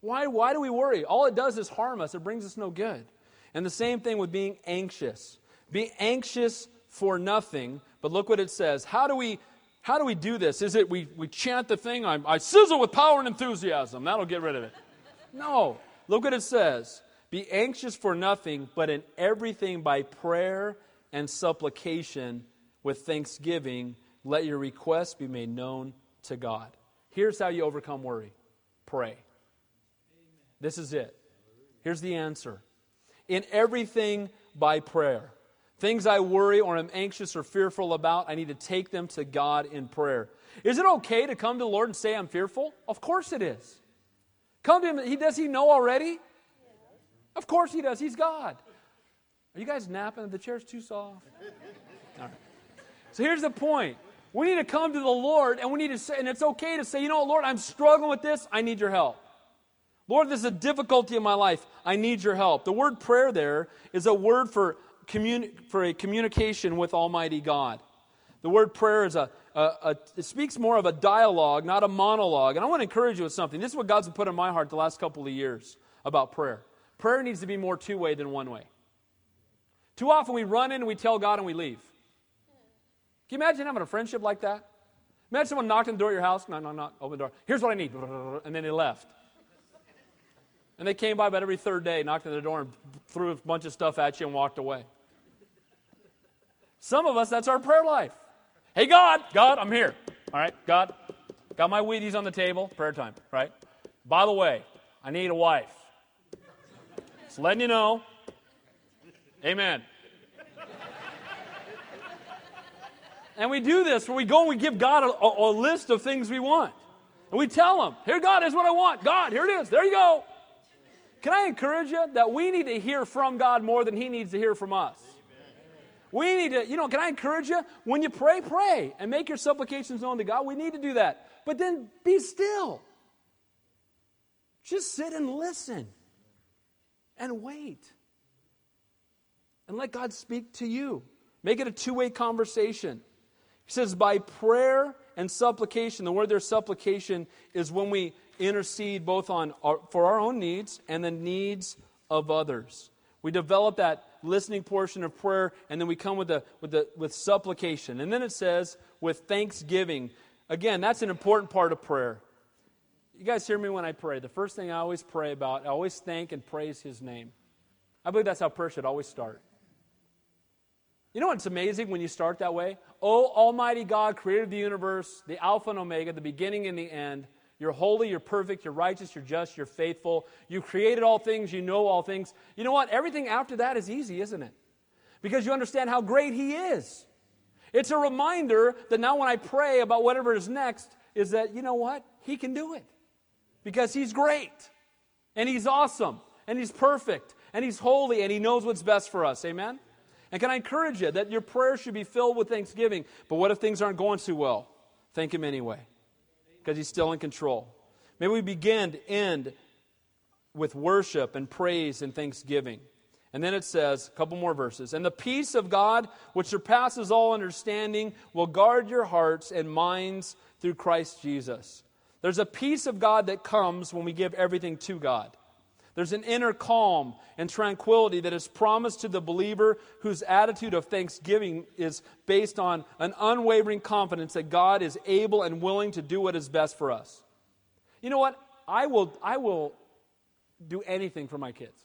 Why, why do we worry? All it does is harm us, it brings us no good. And the same thing with being anxious. Be anxious for nothing, but look what it says. How do we how do we do this? Is it we, we chant the thing, I, I sizzle with power and enthusiasm? That'll get rid of it. No. Look what it says. Be anxious for nothing, but in everything by prayer and supplication with thanksgiving, let your requests be made known to God. Here's how you overcome worry pray. This is it. Here's the answer. In everything by prayer. Things I worry or am anxious or fearful about, I need to take them to God in prayer. Is it okay to come to the Lord and say, I'm fearful? Of course it is. Come to Him. He, does He know already? Of course He does. He's God. Are you guys napping? The chair's too soft. All right. So here's the point. We need to come to the Lord and we need to say, and it's okay to say, you know, Lord, I'm struggling with this. I need your help. Lord, this is a difficulty in my life. I need your help. The word prayer there is a word for communi- for a communication with Almighty God. The word prayer is a, a, a, it speaks more of a dialogue, not a monologue. And I want to encourage you with something. This is what God's put in my heart the last couple of years about prayer. Prayer needs to be more two way than one way. Too often we run in and we tell God and we leave. Can you imagine having a friendship like that? Imagine someone knocked on the door of your house. No, no, no, open the door. Here's what I need. And then they left. And they came by about every third day, knocked on the door, and threw a bunch of stuff at you and walked away. Some of us, that's our prayer life. Hey, God, God, I'm here. All right, God, got my Wheaties on the table, prayer time, right? By the way, I need a wife. Just letting you know. Amen. and we do this where we go and we give God a, a, a list of things we want. And we tell him, Here, God, is what I want. God, here it is. There you go. Can I encourage you that we need to hear from God more than He needs to hear from us? We need to, you know, can I encourage you? When you pray, pray and make your supplications known to God. We need to do that. But then be still. Just sit and listen and wait. And let God speak to you. Make it a two way conversation. He says, by prayer and supplication. The word there, supplication, is when we intercede both on our, for our own needs and the needs of others. We develop that listening portion of prayer, and then we come with, the, with, the, with supplication. And then it says, with thanksgiving. Again, that's an important part of prayer. You guys hear me when I pray. The first thing I always pray about, I always thank and praise His name. I believe that's how prayer should always start. You know what's amazing when you start that way? Oh, Almighty God, creator of the universe, the Alpha and Omega, the beginning and the end. You're holy, you're perfect, you're righteous, you're just, you're faithful. You created all things, you know all things. You know what? Everything after that is easy, isn't it? Because you understand how great He is. It's a reminder that now when I pray about whatever is next, is that, you know what? He can do it. Because He's great, and He's awesome, and He's perfect, and He's holy, and He knows what's best for us. Amen? And can I encourage you that your prayer should be filled with thanksgiving? But what if things aren't going too well? Thank Him anyway, because He's still in control. May we begin to end with worship and praise and thanksgiving. And then it says, a couple more verses. And the peace of God, which surpasses all understanding, will guard your hearts and minds through Christ Jesus. There's a peace of God that comes when we give everything to God. There's an inner calm and tranquility that is promised to the believer whose attitude of thanksgiving is based on an unwavering confidence that God is able and willing to do what is best for us. You know what? I will, I will do anything for my kids.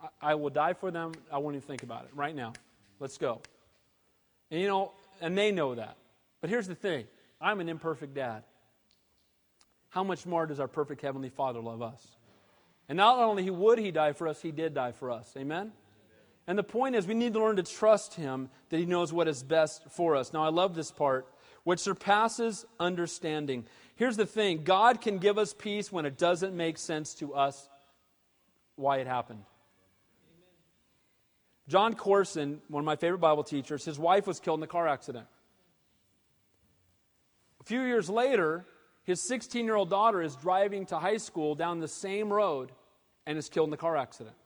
I, I will die for them. I won't even think about it right now. Let's go. And you know, and they know that. But here's the thing I'm an imperfect dad. How much more does our perfect Heavenly Father love us? And not only would he die for us, he did die for us. Amen? And the point is, we need to learn to trust him that he knows what is best for us. Now, I love this part, which surpasses understanding. Here's the thing God can give us peace when it doesn't make sense to us why it happened. Jon Courson, one of my favorite Bible teachers, his wife was killed in a car accident. A few years later, his 16 year old daughter is driving to high school down the same road and is killed in the car accident.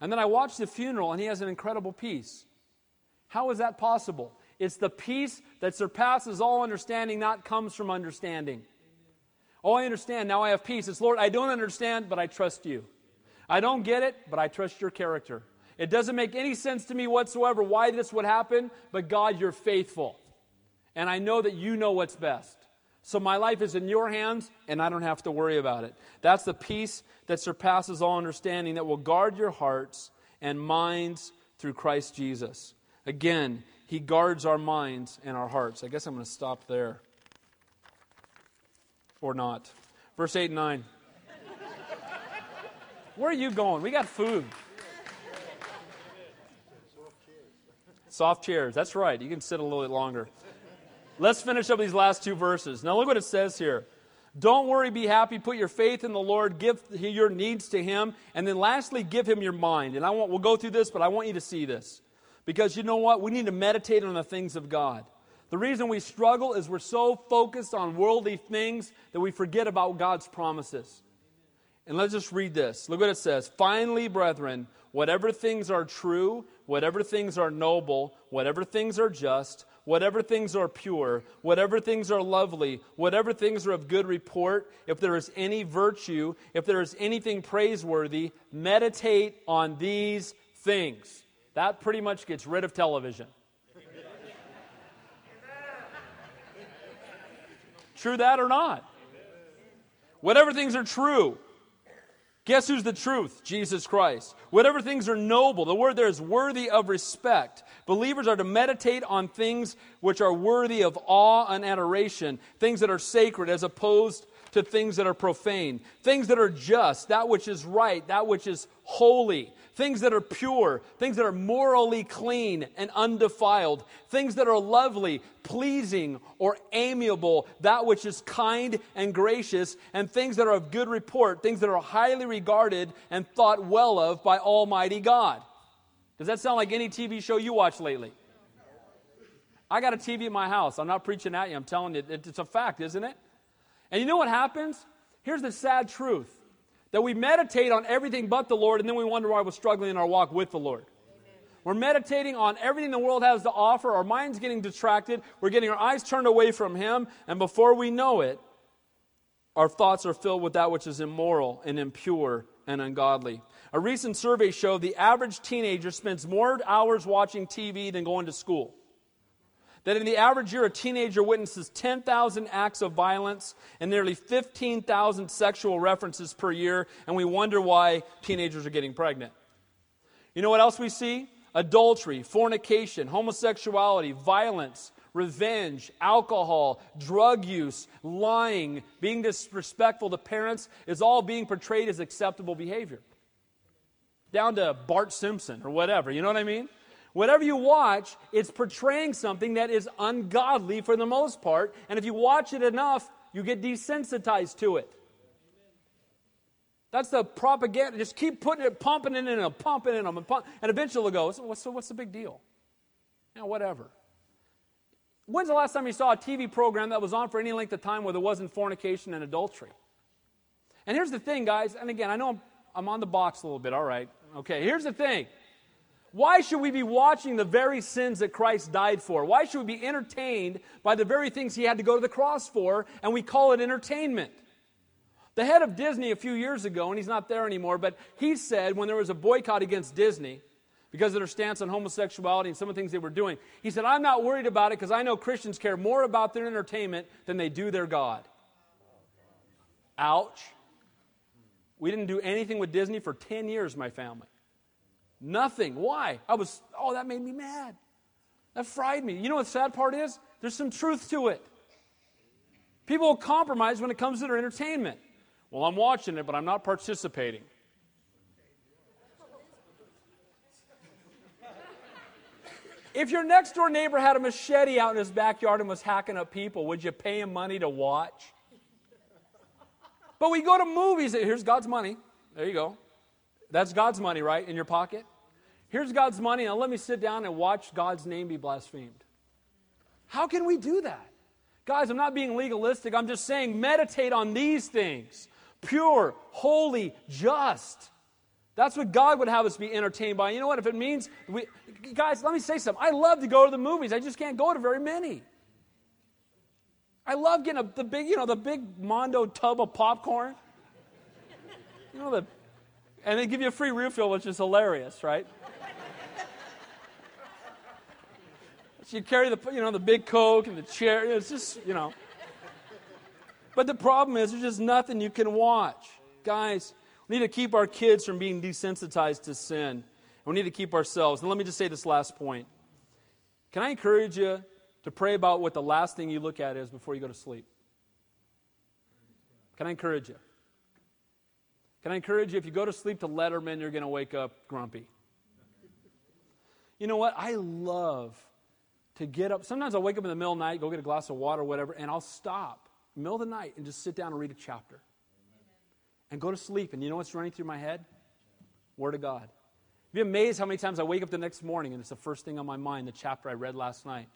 And then I watch the funeral, and he has an incredible peace. How is that possible? It's the peace that surpasses all understanding, not comes from understanding. Oh, I understand. Now I have peace. It's, Lord, I don't understand, but I trust you. I don't get it, but I trust your character. It doesn't make any sense to me whatsoever why this would happen, but God, you're faithful. And I know that you know what's best. So my life is in your hands, and I don't have to worry about it. That's the peace that surpasses all understanding that will guard your hearts and minds through Christ Jesus. Again, He guards our minds and our hearts. I guess I'm going to stop there. Or not. Verse 8 and 9. [laughs] Where are you going? We got food. Soft chairs. That's right. You can sit a little bit longer. Let's finish up these last two verses. Now, look what it says here. Don't worry, be happy, put your faith in the Lord, give your needs to Him, and then lastly, give Him your mind. And I want, we'll go through this, but I want you to see this. Because you know what? We need to meditate on the things of God. The reason we struggle is we're so focused on worldly things that we forget about God's promises. And let's just read this. Look what it says. Finally, brethren, whatever things are true, whatever things are noble, whatever things are just, whatever things are pure, whatever things are lovely, whatever things are of good report, if there is any virtue, if there is anything praiseworthy, meditate on these things. That pretty much gets rid of television. True that or not? Whatever things are true, Guess who's the truth? Jesus Christ. Whatever things are noble, the word there is worthy of respect. Believers are to meditate on things which are worthy of awe and adoration, things that are sacred as opposed to things that are profane, things that are just, that which is right, that which is holy, things that are pure, things that are morally clean and undefiled, things that are lovely, pleasing, or amiable, that which is kind and gracious, and things that are of good report, things that are highly regarded and thought well of by Almighty God. Does that sound like any TV show you watch lately? I got a TV in my house. I'm not preaching at you. I'm telling you, it's a fact, isn't it? And you know what happens? Here's the sad truth that we meditate on everything but the Lord, and then we wonder why we're struggling in our walk with the Lord. We're meditating on everything the world has to offer. Our mind's getting distracted. We're getting our eyes turned away from Him. And before we know it, our thoughts are filled with that which is immoral and impure and ungodly. A recent survey showed the average teenager spends more hours watching TV than going to school. That in the average year, a teenager witnesses 10,000 acts of violence and nearly 15,000 sexual references per year, and we wonder why teenagers are getting pregnant. You know what else we see? Adultery, fornication, homosexuality, violence, revenge, alcohol, drug use, lying, being disrespectful to parents is all being portrayed as acceptable behavior. Down to Bart Simpson or whatever, you know what I mean? Whatever you watch, it's portraying something that is ungodly for the most part. And if you watch it enough, you get desensitized to it. That's the propaganda. Just keep putting it, pumping it in them, pumping it in them, and, pump, and eventually they'll go, what's, what's the big deal? You know, whatever. When's the last time you saw a TV program that was on for any length of time where there wasn't fornication and adultery? And here's the thing, guys, and again, I know I'm, I'm on the box a little bit, all right. Okay, here's the thing. Why should we be watching the very sins that Christ died for? Why should we be entertained by the very things he had to go to the cross for, and we call it entertainment? The head of Disney a few years ago, and he's not there anymore, but he said when there was a boycott against Disney because of their stance on homosexuality and some of the things they were doing, he said, I'm not worried about it because I know Christians care more about their entertainment than they do their God. Ouch. We didn't do anything with Disney for 10 years, my family. Nothing. Why? I was, oh, that made me mad. That fried me. You know what the sad part is? There's some truth to it. People will compromise when it comes to their entertainment. Well, I'm watching it, but I'm not participating. If your next door neighbor had a machete out in his backyard and was hacking up people, would you pay him money to watch? But we go to movies. Here's God's money. There you go. That's God's money, right? In your pocket? Here's God's money. Now let me sit down and watch God's name be blasphemed. How can we do that? Guys, I'm not being legalistic. I'm just saying meditate on these things pure, holy, just. That's what God would have us be entertained by. You know what? If it means, we, guys, let me say something. I love to go to the movies. I just can't go to very many. I love getting a, the big, you know, the big Mondo tub of popcorn. You know, the, and they give you a free refill, which is hilarious, right? You carry the, you know, the big Coke and the chair. It's just, you know. But the problem is, there's just nothing you can watch. Guys, we need to keep our kids from being desensitized to sin. We need to keep ourselves. And let me just say this last point. Can I encourage you to pray about what the last thing you look at is before you go to sleep? Can I encourage you? Can I encourage you, if you go to sleep to Letterman, you're going to wake up grumpy. You know what? I love to get up. Sometimes I'll wake up in the middle of the night, go get a glass of water or whatever, and I'll stop middle of the night and just sit down and read a chapter and go to sleep. And you know what's running through my head? Word of God. You'd Be amazed how many times I wake up the next morning and it's the first thing on my mind, the chapter I read last night.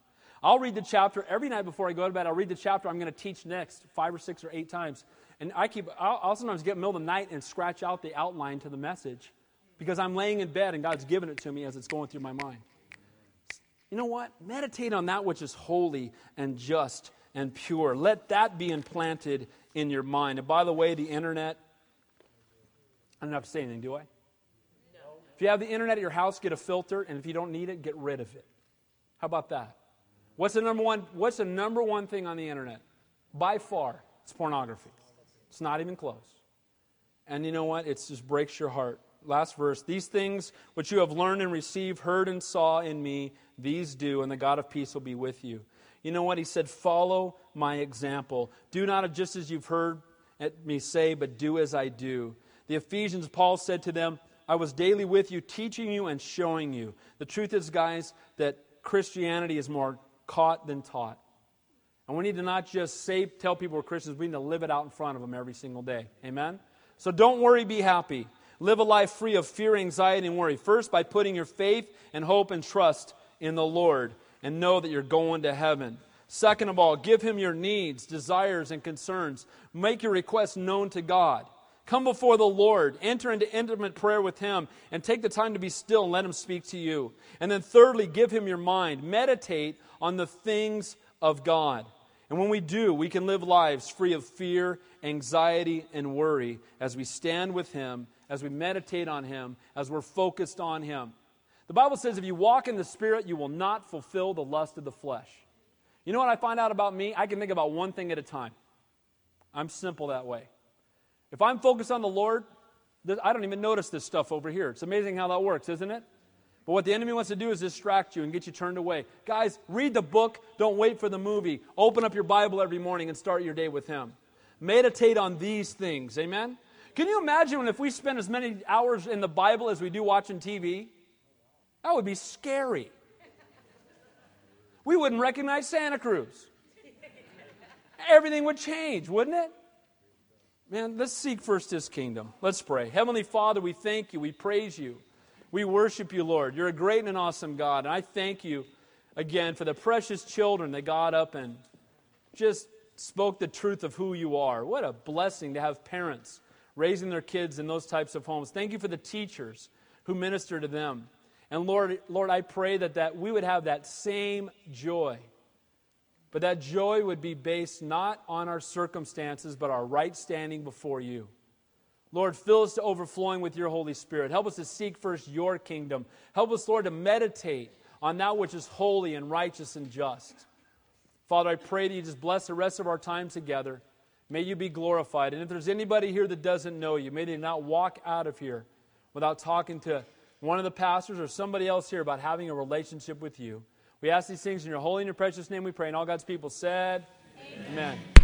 I'll read the chapter every night before I go to bed. I'll read the chapter I'm going to teach next five or six or eight times. And I keep, I'll, I'll sometimes get middle of the night and scratch out the outline to the message because I'm laying in bed and God's given it to me as it's going through my mind. You know what? Meditate on that which is holy and just and pure. Let that be implanted in your mind. And by the way, the internet, I don't have to say anything, do I? No. If you have the internet at your house, get a filter, and if you don't need it, get rid of it. How about that? What's the number one, what's the number one thing on the internet? By far, it's pornography. It's not even close. And you know what? It just breaks your heart. Last verse. These things which you have learned and received, heard and saw in me, these do, and the God of peace will be with you. You know what? He said, Follow my example. Do not just as you've heard me say, but do as I do. The Ephesians, Paul said to them, I was daily with you, teaching you and showing you. The truth is, guys, that Christianity is more caught than taught. And we need to not just say, tell people we're Christians, we need to live it out in front of them every single day. Amen? So don't worry, be happy. Live a life free of fear, anxiety, and worry. First, by putting your faith and hope and trust in the Lord and know that you're going to heaven. Second of all, give Him your needs, desires, and concerns. Make your requests known to God. Come before the Lord, enter into intimate prayer with Him, and take the time to be still and let Him speak to you. And then, thirdly, give Him your mind. Meditate on the things of God. And when we do, we can live lives free of fear, anxiety, and worry as we stand with Him, as we meditate on Him, as we're focused on Him. The Bible says if you walk in the Spirit, you will not fulfill the lust of the flesh. You know what I find out about me? I can think about one thing at a time. I'm simple that way. If I'm focused on the Lord, I don't even notice this stuff over here. It's amazing how that works, isn't it? But what the enemy wants to do is distract you and get you turned away. Guys, read the book. Don't wait for the movie. Open up your Bible every morning and start your day with Him. Meditate on these things. Amen? Can you imagine if we spend as many hours in the Bible as we do watching TV? That would be scary. We wouldn't recognize Santa Cruz. Everything would change, wouldn't it? Man, let's seek first His kingdom. Let's pray. Heavenly Father, we thank you. We praise you. We worship you, Lord. You're a great and an awesome God. And I thank you again for the precious children that got up and just spoke the truth of who you are. What a blessing to have parents raising their kids in those types of homes. Thank you for the teachers who minister to them. And Lord, Lord, I pray that, that we would have that same joy but that joy would be based not on our circumstances, but our right standing before you. Lord, fill us to overflowing with your Holy Spirit. Help us to seek first your kingdom. Help us, Lord, to meditate on that which is holy and righteous and just. Father, I pray that you just bless the rest of our time together. May you be glorified. And if there's anybody here that doesn't know you, may they not walk out of here without talking to one of the pastors or somebody else here about having a relationship with you. We ask these things in your holy and your precious name we pray. And all God's people said, Amen. Amen.